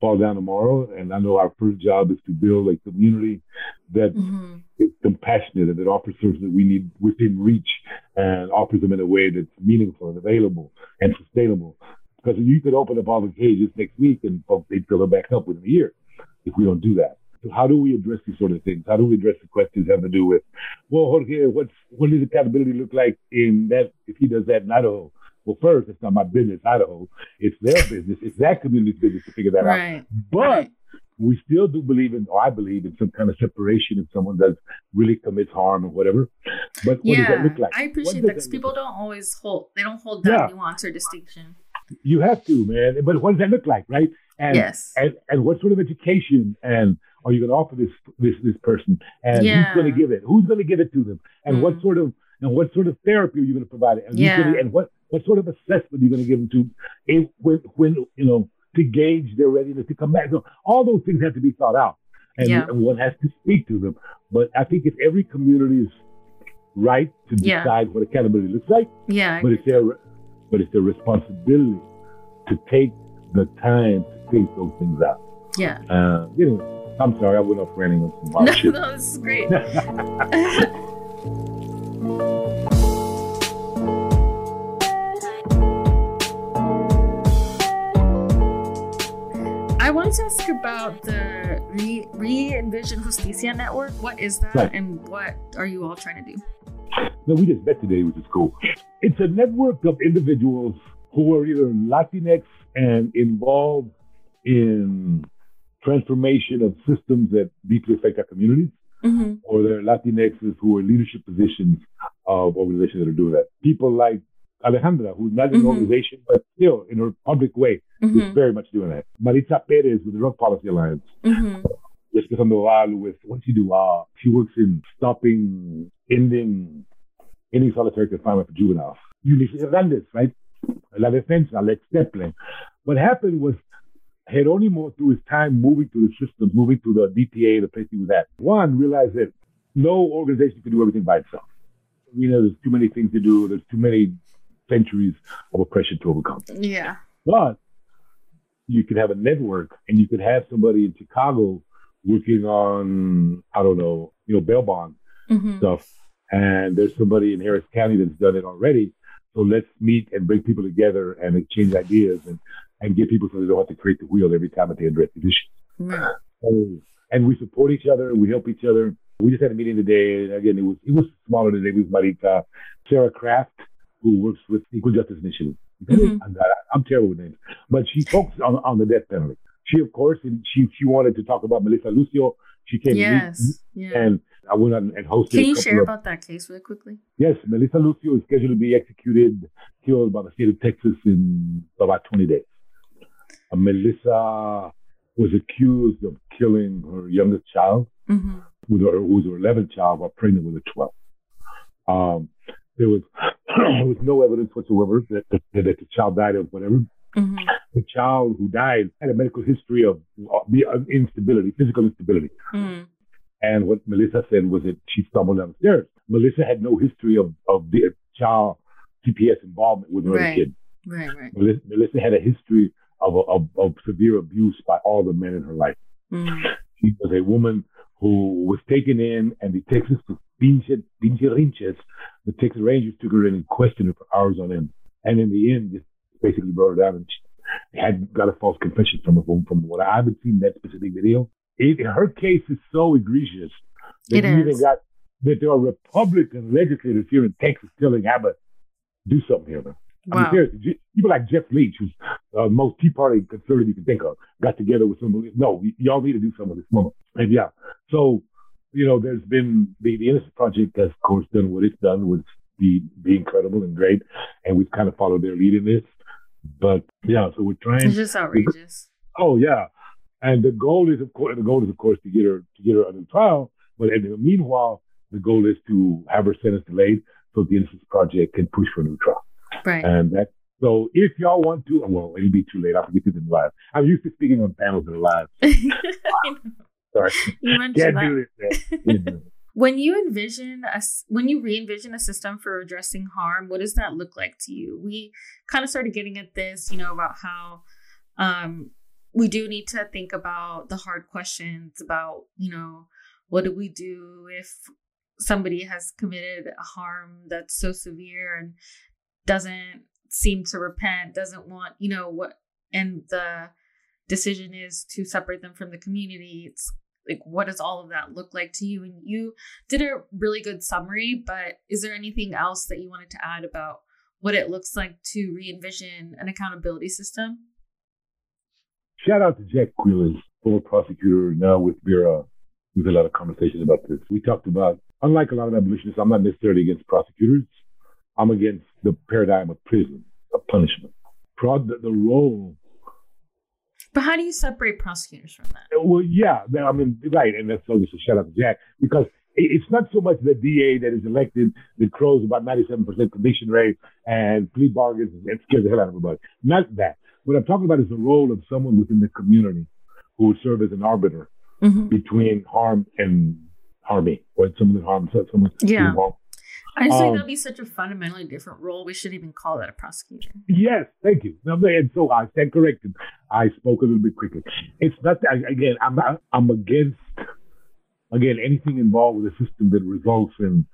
fall down tomorrow. And I know our first job is to build a community that Mhm. is compassionate and that offers services that we need within reach and offers them in a way that's meaningful and available and sustainable. Because you could open up all the cages next week and folks they'd fill them back up within a year if we don't do that. So how do we address these sort of things? How do we address the questions having to do with, well, Jorge, what's what does accountability look like in that if he does that in Idaho? Well, first, it's not my business, Idaho. It's their business. It's that community's business to figure that out. Right. But Right. we still do believe in, or I believe in some kind of separation if someone does really commits harm or whatever. But what yeah, does that look like? I appreciate that because people don't always hold they don't hold that Yeah. nuance or distinction. You have to, man. But what does that look like, right? And yes. and, and what sort of education and are you going to offer this this this person and Yeah. who's going to give it who's going to give it to them and what Mm. sort of and what sort of therapy are you going to provide and, Yeah. gonna- and what what sort of assessment are you going to give them to if, when when you know to gauge their readiness to come back so all those things have to be thought out and, Yeah. and one has to speak to them but I think if every community is right to Yeah. decide what accountability looks like Yeah. But it's their but it's their responsibility to take the time to think those things out. yeah. Uh, you know, I'm sorry, I went off ranting on some No, shit. no, this is great. I wanted to ask about the Re, Re Envision Justicia Network. What is that, Right. and what are you all trying to do? No, we just met today, which is cool. It's a network of individuals who are either Latinx and involved in transformation of systems that deeply affect our communities, Mm-hmm. or they're Latinxes who are in leadership positions of organizations that are doing that. People like Alejandra, who's not in an Mhm. organization, but still in her public way, is Mm-hmm. very much doing that. Maritza Perez with the Drug Policy Alliance. Mm-hmm. Jessica Sandoval with what does she do? Uh, she works in stopping, ending, ending solitary confinement for juveniles. You need Ulises Hernandez, right? La Defensa, Lex Zeppelin. What happened was Jeronimo, through his time moving through the system, moving through the DTA, the place he was at, one realized that no organization can do everything by itself. You know, there's too many things to do. There's too many centuries of oppression to overcome. Yeah. But you could have a network and you could have somebody in Chicago working on, I don't know, you know, bail bond Mm-hmm. stuff. And there's somebody in Harris County that's done it already. So let's meet and bring people together and exchange ideas and, and get people so they don't have to create the wheel every time that they address the issue. Right. So, and we support each other. We help each other. We just had a meeting today. And again, it was it was smaller today. It was Marita, Sarah Kraft, who works with Equal Justice Initiative. Mhm. I'm, I'm terrible with names, but she focuses on, on the death penalty. She, of course, and she she wanted to talk about Melissa Lucio. She came to meet, Yes. Yeah. and I went on and hosted. Can you share of, about that case really quickly? Yes, Melissa Lucio is scheduled to be executed, killed by the state of Texas in about 20 days. Uh, Melissa was accused of killing her youngest child, Mm-hmm. with her, who was her 11th child, while pregnant with her 12th. Um, there was there was no evidence whatsoever that, that, that the child died of whatever. Mm-hmm. The child who died had a medical history of instability, physical instability. Mm-hmm. And what Melissa said was that she stumbled downstairs. Melissa had no history of, of the child CPS involvement with her Right. kid. Right. Right. Melissa, Melissa had a history of, of, of severe abuse by all the men in her life. Mm-hmm. She was a woman who was taken in, and the Texas pinche, pinche rinches, the Texas Rangers took her in and questioned her for hours on end. And in the end, just basically brought her down and she had got a false confession from her. From, from what I haven't seen that specific video. It, her case is so egregious that It you even got that there are Republican legislators here in Texas telling Abbott, do something here, man. I mean, seriously, people like Jeff Leach, who's uh, most Tea Party conservative you can think of, got together with some. Of these No, y- y'all need to do something with this woman. And yeah, so you know, there's been the the Innocence Project has, of course, done what it's done, which be be incredible and great, and we've kind of followed their lead in this. But yeah, so we're trying. It's just outrageous. Oh yeah, and the goal is of course the goal is of course to get her to get her under trial. But in the meanwhile, the goal is to have her sentence delayed so the Innocence Project can push for a new trial. Right. And that so if y'all want to, well, it'll be too late. I'll forget this in live. I'm used to speaking on panels and live. Sorry, you mentioned can't that. do this. Can't do it. When you envision a when you re-envision a system for addressing harm, what does that look like to you? We kind of started getting at this, you know, about how um, we do need to think about the hard questions about, you know, what do we do if somebody has committed a harm that's so severe and doesn't seem to repent, doesn't want, you know, what, and the decision is to separate them from the community. It's like, what does all of that look like to you? And you did a really good summary, but is there anything else that you wanted to add about what it looks like to re envision an accountability system? Shout out to Jack Quillen. former prosecutor, now with Vera. We've had a lot of conversations about this. We talked about, unlike a lot of abolitionists, I'm not necessarily against prosecutors. I'm against the paradigm of prison, of punishment. Pro- the, the role but how do you separate prosecutors from that? Well, yeah, I mean, right, and that's a shout out to Jack because it's not so much the DA that is elected that crows about 97% conviction rate and plea bargains and scares the hell out of everybody. Not that. What I'm talking about is the role of someone within the community who would serve as an arbiter mm-hmm. between harm and harming, or someone that harms someone. Yeah. I just um, think that'd be such a fundamentally different role. We should even call that a prosecutor. Yes, thank you. And so I stand corrected. I spoke a little bit quickly. It's not again. I'm not, I'm against again anything involved with a system that results in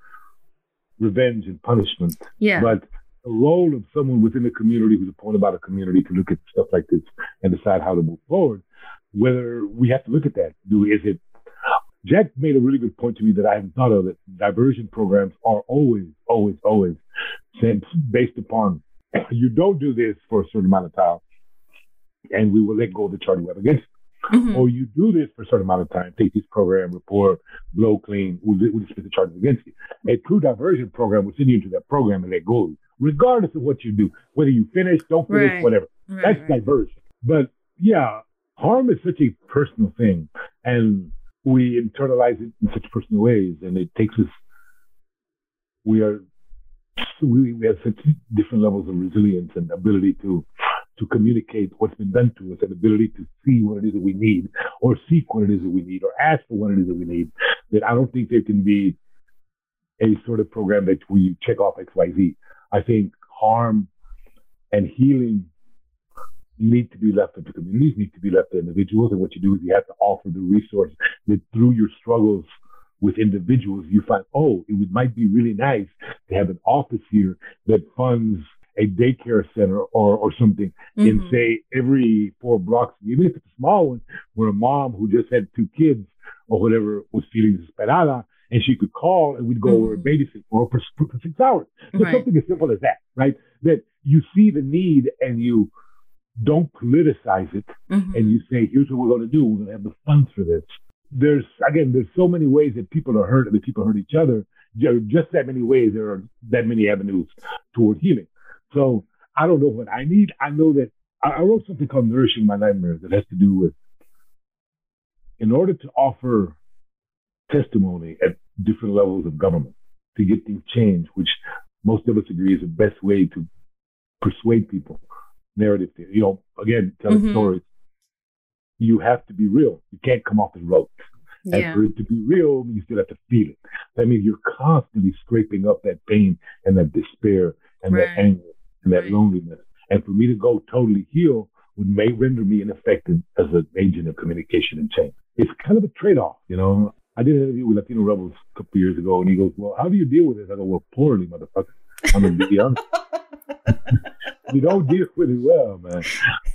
revenge and punishment. Yeah. But the role of someone within the community who's appointed by the community to look at stuff like this and decide how to move forward. Whether we have to look at that. Do is it Jack made a really good point to me that I hadn't thought of that diversion programs are always, always, always based upon you don't do this for a certain amount of time and we will let go of the charge have against mm-hmm. Or you do this for a certain amount of time, take this program, report, blow clean, we'll, we'll dismiss the charges against you. A true diversion program will send you into that program and let go regardless of what you do, whether you finish, don't finish, right. whatever. Right, That's right. diversion. But yeah, harm is such a personal thing. And we internalize it in such personal ways, and it takes us. We are we, we have such different levels of resilience and ability to to communicate what's been done to us, and ability to see what it is that we need, or seek what it is that we need, or ask for what it is that we need. That I don't think there can be a sort of program that we check off X Y Z. I think harm and healing need to be left up to communities, need to be left to individuals. And what you do is you have to offer the resource that through your struggles with individuals, you find, oh, it would, might be really nice to have an office here that funds a daycare center or, or something mm-hmm. in say every four blocks, even if it's a small one, where a mom who just had two kids or whatever was feeling desesperada and she could call and we'd go mm-hmm. over and babysit for, for, for six hours. So right. something as simple as that, right? That you see the need and you don't politicize it mm-hmm. and you say, here's what we're going to do. We're going to have the funds for this. There's, again, there's so many ways that people are hurt and that people hurt each other. There are just that many ways, there are that many avenues toward healing. So I don't know what I need. I know that I wrote something called Nourishing My Nightmares that has to do with, in order to offer testimony at different levels of government to get things changed, which most of us agree is the best way to persuade people narrative there. You know, again, telling mm-hmm. stories. You have to be real. You can't come off the rope. Yeah. And for it to be real, you still have to feel it. That means you're constantly scraping up that pain and that despair and right. that anger and that right. loneliness. And for me to go totally heal would may render me ineffective as an agent of communication and change. It's kind of a trade-off, you know. I did an interview with Latino Rebels a couple years ago, and he goes, "Well, how do you deal with it?" I go, "Well, poorly, motherfucker. I'm gonna be honest." you don't deal with it well, man.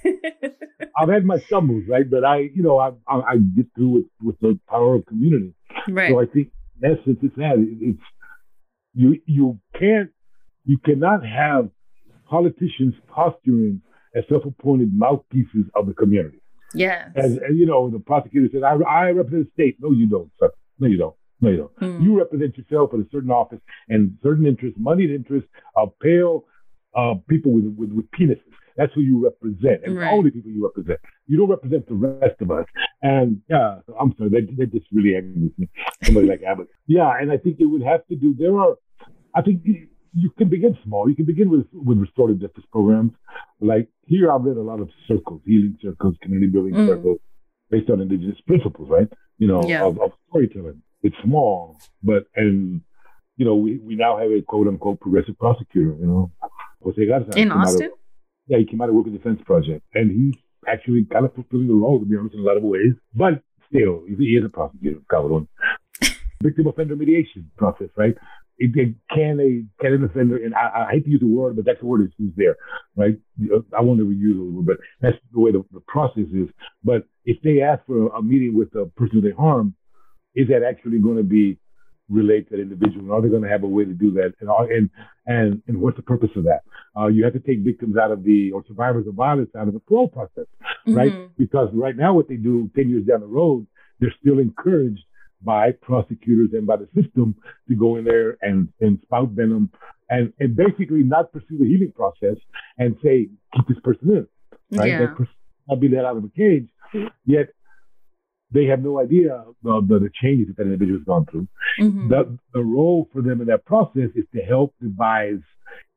I've had my stumbles, right? But I, you know, I, I, I get through it with the power of community. Right. So I think in essence, it's that. It's you. You can't. You cannot have politicians posturing as self-appointed mouthpieces of the community. Yeah. And, and, you know, the prosecutor said, I, I represent the state. No, you don't, sir. No, you don't. No, you don't. Mm. You represent yourself at a certain office and certain interests, moneyed interests of pale uh, people with, with, with penises. That's who you represent, and right. the only people you represent. You don't represent the rest of us. And yeah, I'm sorry, they they just really angry with me. Somebody like Abbott. Yeah, and I think it would have to do. There are, I think you can begin small. You can begin with with restorative justice programs. Like here, I've read a lot of circles, healing circles, community building mm. circles, based on indigenous principles, right? You know, yeah. of, of storytelling. It's small, but and you know, we, we now have a quote unquote progressive prosecutor, you know, Jose Garza. In Austin? Of, yeah, he came out of Worker Defense Project. And he's actually kind of fulfilling the role, to be honest, in a lot of ways. But still, he is a prosecutor, cabrón. Victim offender mediation process, right? It, it, can a can an offender, and I, I, hate to use the word, but that's the word that's used there, right? I won't ever use the word, but that's the way the, the process is. But if they ask for a meeting with the person they harm, is that actually going to be relate to that individual? And are they going to have a way to do that? And and and, and what's the purpose of that? Uh, you have to take victims out of the or survivors of violence out of the parole process, right? Mhm. Because right now, what they do ten years down the road, they're still encouraged by prosecutors and by the system to go in there and and spout venom and and basically not pursue the healing process and say keep this person in, right? Yeah. That person not be let out of a cage, yet. They have no idea of the, the changes that that individual's gone through Mhm. the, the role for them in that process is to help devise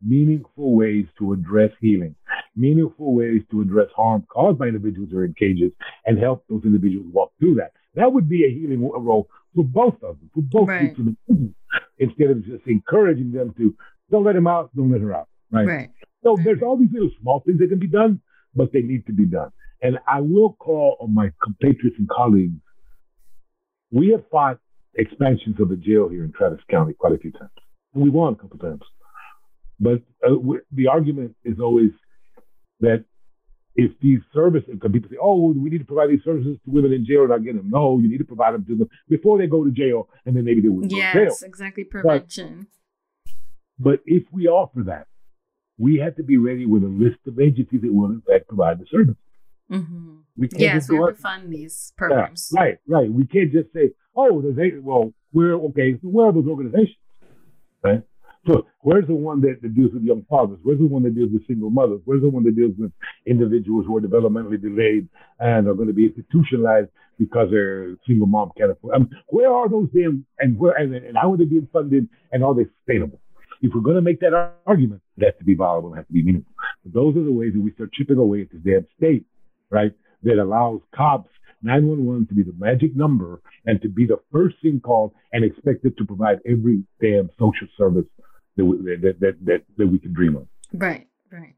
meaningful ways to address healing, meaningful ways to address harm caused by individuals who are in cages and help those individuals walk through that. That would be a healing role for both of them, for both Right. individuals, instead of just encouraging them to don't let him out, don't let her out. Right. Right. So there's all these little small things that can be done, but they need to be done. And I will call on my compatriots and colleagues. We have fought expansions of the jail here in Travis County quite a few times, and we won a couple times. But uh, the argument is always that if these services, because people say, oh, we need to provide these services to women in jail and not get them. No, you need to provide them to them before they go to jail, and then maybe they wouldn't go to jail. Yes, exactly. Prevention. But if we offer that, we have to be ready with a list of agencies that will, in fact, provide the service. hmm We can't Yes, just we have to fund these Yeah, programs. right, right. We can't just say, oh, there's a, well, we're okay. So where are those organizations? Right? So where's the one that, that deals with young fathers? Where's the one that deals with single mothers? Where's the one that deals with individuals who are developmentally delayed and are going to be institutionalized because their single mom can't afford? I mean, where are those damn and where and, and how are they being funded and are they sustainable? If we're going to make that argument, it has to be viable, it has to be meaningful. But those are the ways that we start chipping away at this damn state, right? That allows cops 911 to be the magic number and to be the first thing called and expected to provide every damn social service that we, that, that, that, we can dream of. Right, right.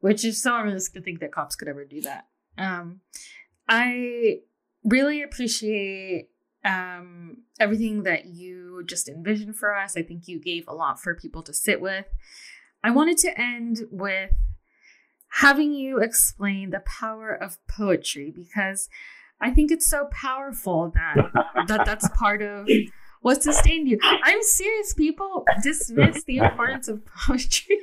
Which is so unrealistic to think that cops could ever do that. Um, I really appreciate um, everything that you just envisioned for us. I think you gave a lot for people to sit with. I wanted to end with having you explain the power of poetry because I think it's so powerful that that that's part of what sustained you. I'm serious. People dismiss the importance of poetry.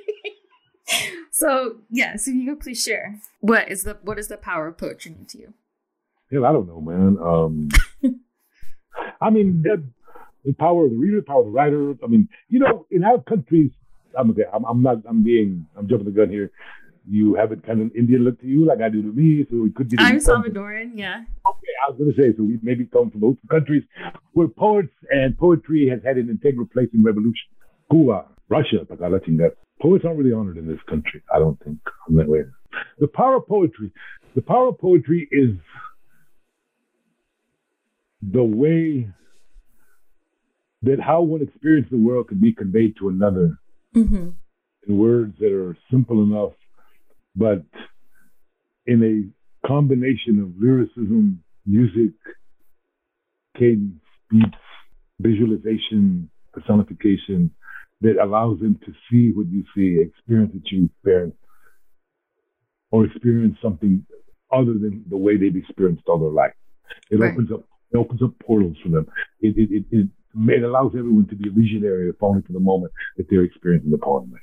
so yes, if you could please share what is the what is the power of poetry mean to you? Yeah, I don't know, man. Um, I mean, the, the power of the reader, the power of the writer. I mean, you know, in our countries, I'm okay. I'm, I'm not. I'm being. I'm jumping the gun here. You have it kind of Indian look to you, like I do to me. So it could be. I'm Salvadoran. Yeah. Okay, I was going to say, so we maybe come from those countries where poets and poetry has had an integral place in revolution. Cuba, Russia, Tagala Chingat. Poets aren't really honored in this country, I don't think, in that way. The power of poetry, the power of poetry is the way that how one experiences the world can be conveyed to another Mm-hmm. in words that are simple enough, but in a combination of lyricism, music, cadence, beats, visualization, personification that allows them to see what you see, experience what you experience, or experience something other than the way they've experienced all their life. It Right. opens up it opens up portals for them. It it, it, it it allows everyone to be a visionary if only for the moment that they're experiencing the poem.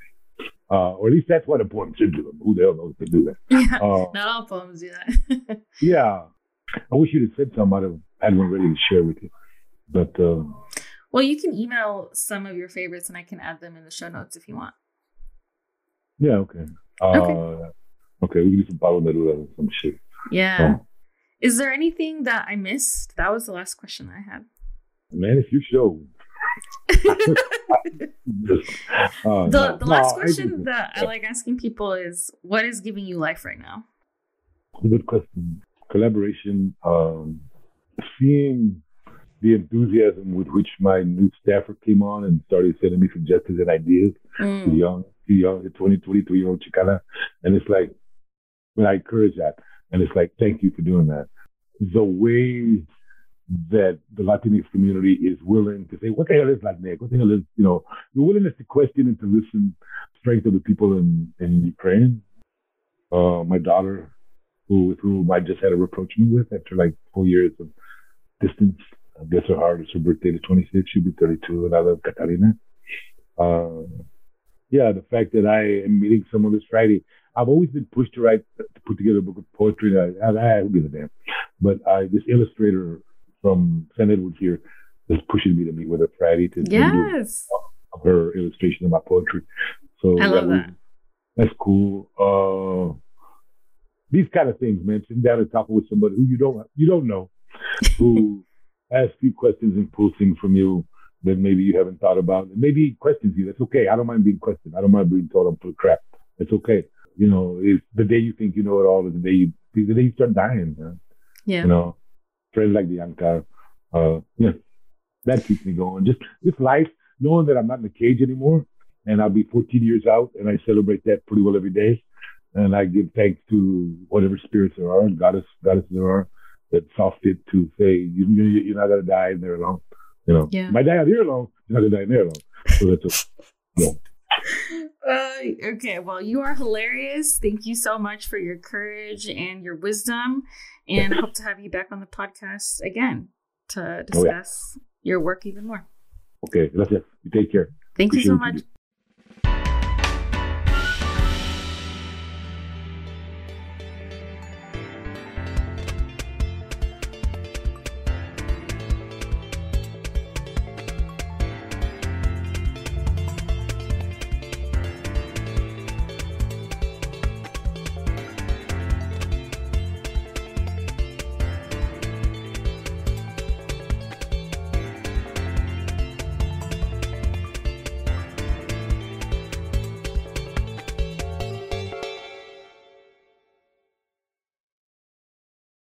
Uh, or at least that's what a poem should do. Who the hell knows to do that? Yeah. Uh, Not all poems do that. yeah. I wish you'd have said something. I'd have had one ready to share with you. But uh, well, you can email some of your favorites, and I can add them in the show notes if you want. yeah, okay. Uh, Okay. okay, we can do some Pablo Neruda or some shit. Yeah. Oh. Is there anything that I missed? That was the last question I had. Man, if you show. Uh, the the last I question that I like asking people is what is giving you life right now? Good question. Collaboration, um, seeing the enthusiasm with which my new staffer came on and started sending me suggestions and ideas. The Mm. young, young, the 20, 23 year old Chicana. And it's like, when I encourage that, and it's like, thank you for doing that. The way that the Latinx community is willing to say, what the hell is Latinx? What the hell is, you know, the willingness to question and to listen, strength of the people in, in Ukraine. Uh, my daughter, who whom I just had a rapprochement with after like four years of distance, I guess her heart. is her birthday, the 26th. She'll be 32, and I love Catalina. Uh, yeah, the fact that I am meeting someone this Friday. I've always been pushed to write, to put together a book of poetry. I, I, I give a damn. But I, this illustrator from. Edwards here is pushing me to meet with her Friday to, yes. do her illustration of my poetry. So I love that. That's cool. Uh, these kind of things, man. Sitting down and talking with somebody who you don't you don't know, who asks you questions and pulls things from you that maybe you haven't thought about. And maybe questions you. That's okay. I don't mind being questioned. I don't mind being told I'm full of crap. It's okay. You know, it's the day you think you know it all is the day you the day you start dying. Man. Yeah. You know, friends like Bianca, uh, yeah, that keeps me going. Just just life, knowing that I'm not in the cage anymore, and I'll be 14 years out, and I celebrate that pretty well every day. And I give thanks to whatever spirits there are, goddess, goddesses there are, that saw fit to say, you, you, you're not going to die in there alone. You know, Yeah. might die out here alone, you're not going to die in there alone. So that's a, Uh, okay, well, you are hilarious. Thank you so much for your courage and your wisdom, and hope to have you back on the podcast again to Oh, yeah. discuss your work even more. okay. It. Take care. Thank you so Appreciate what you much.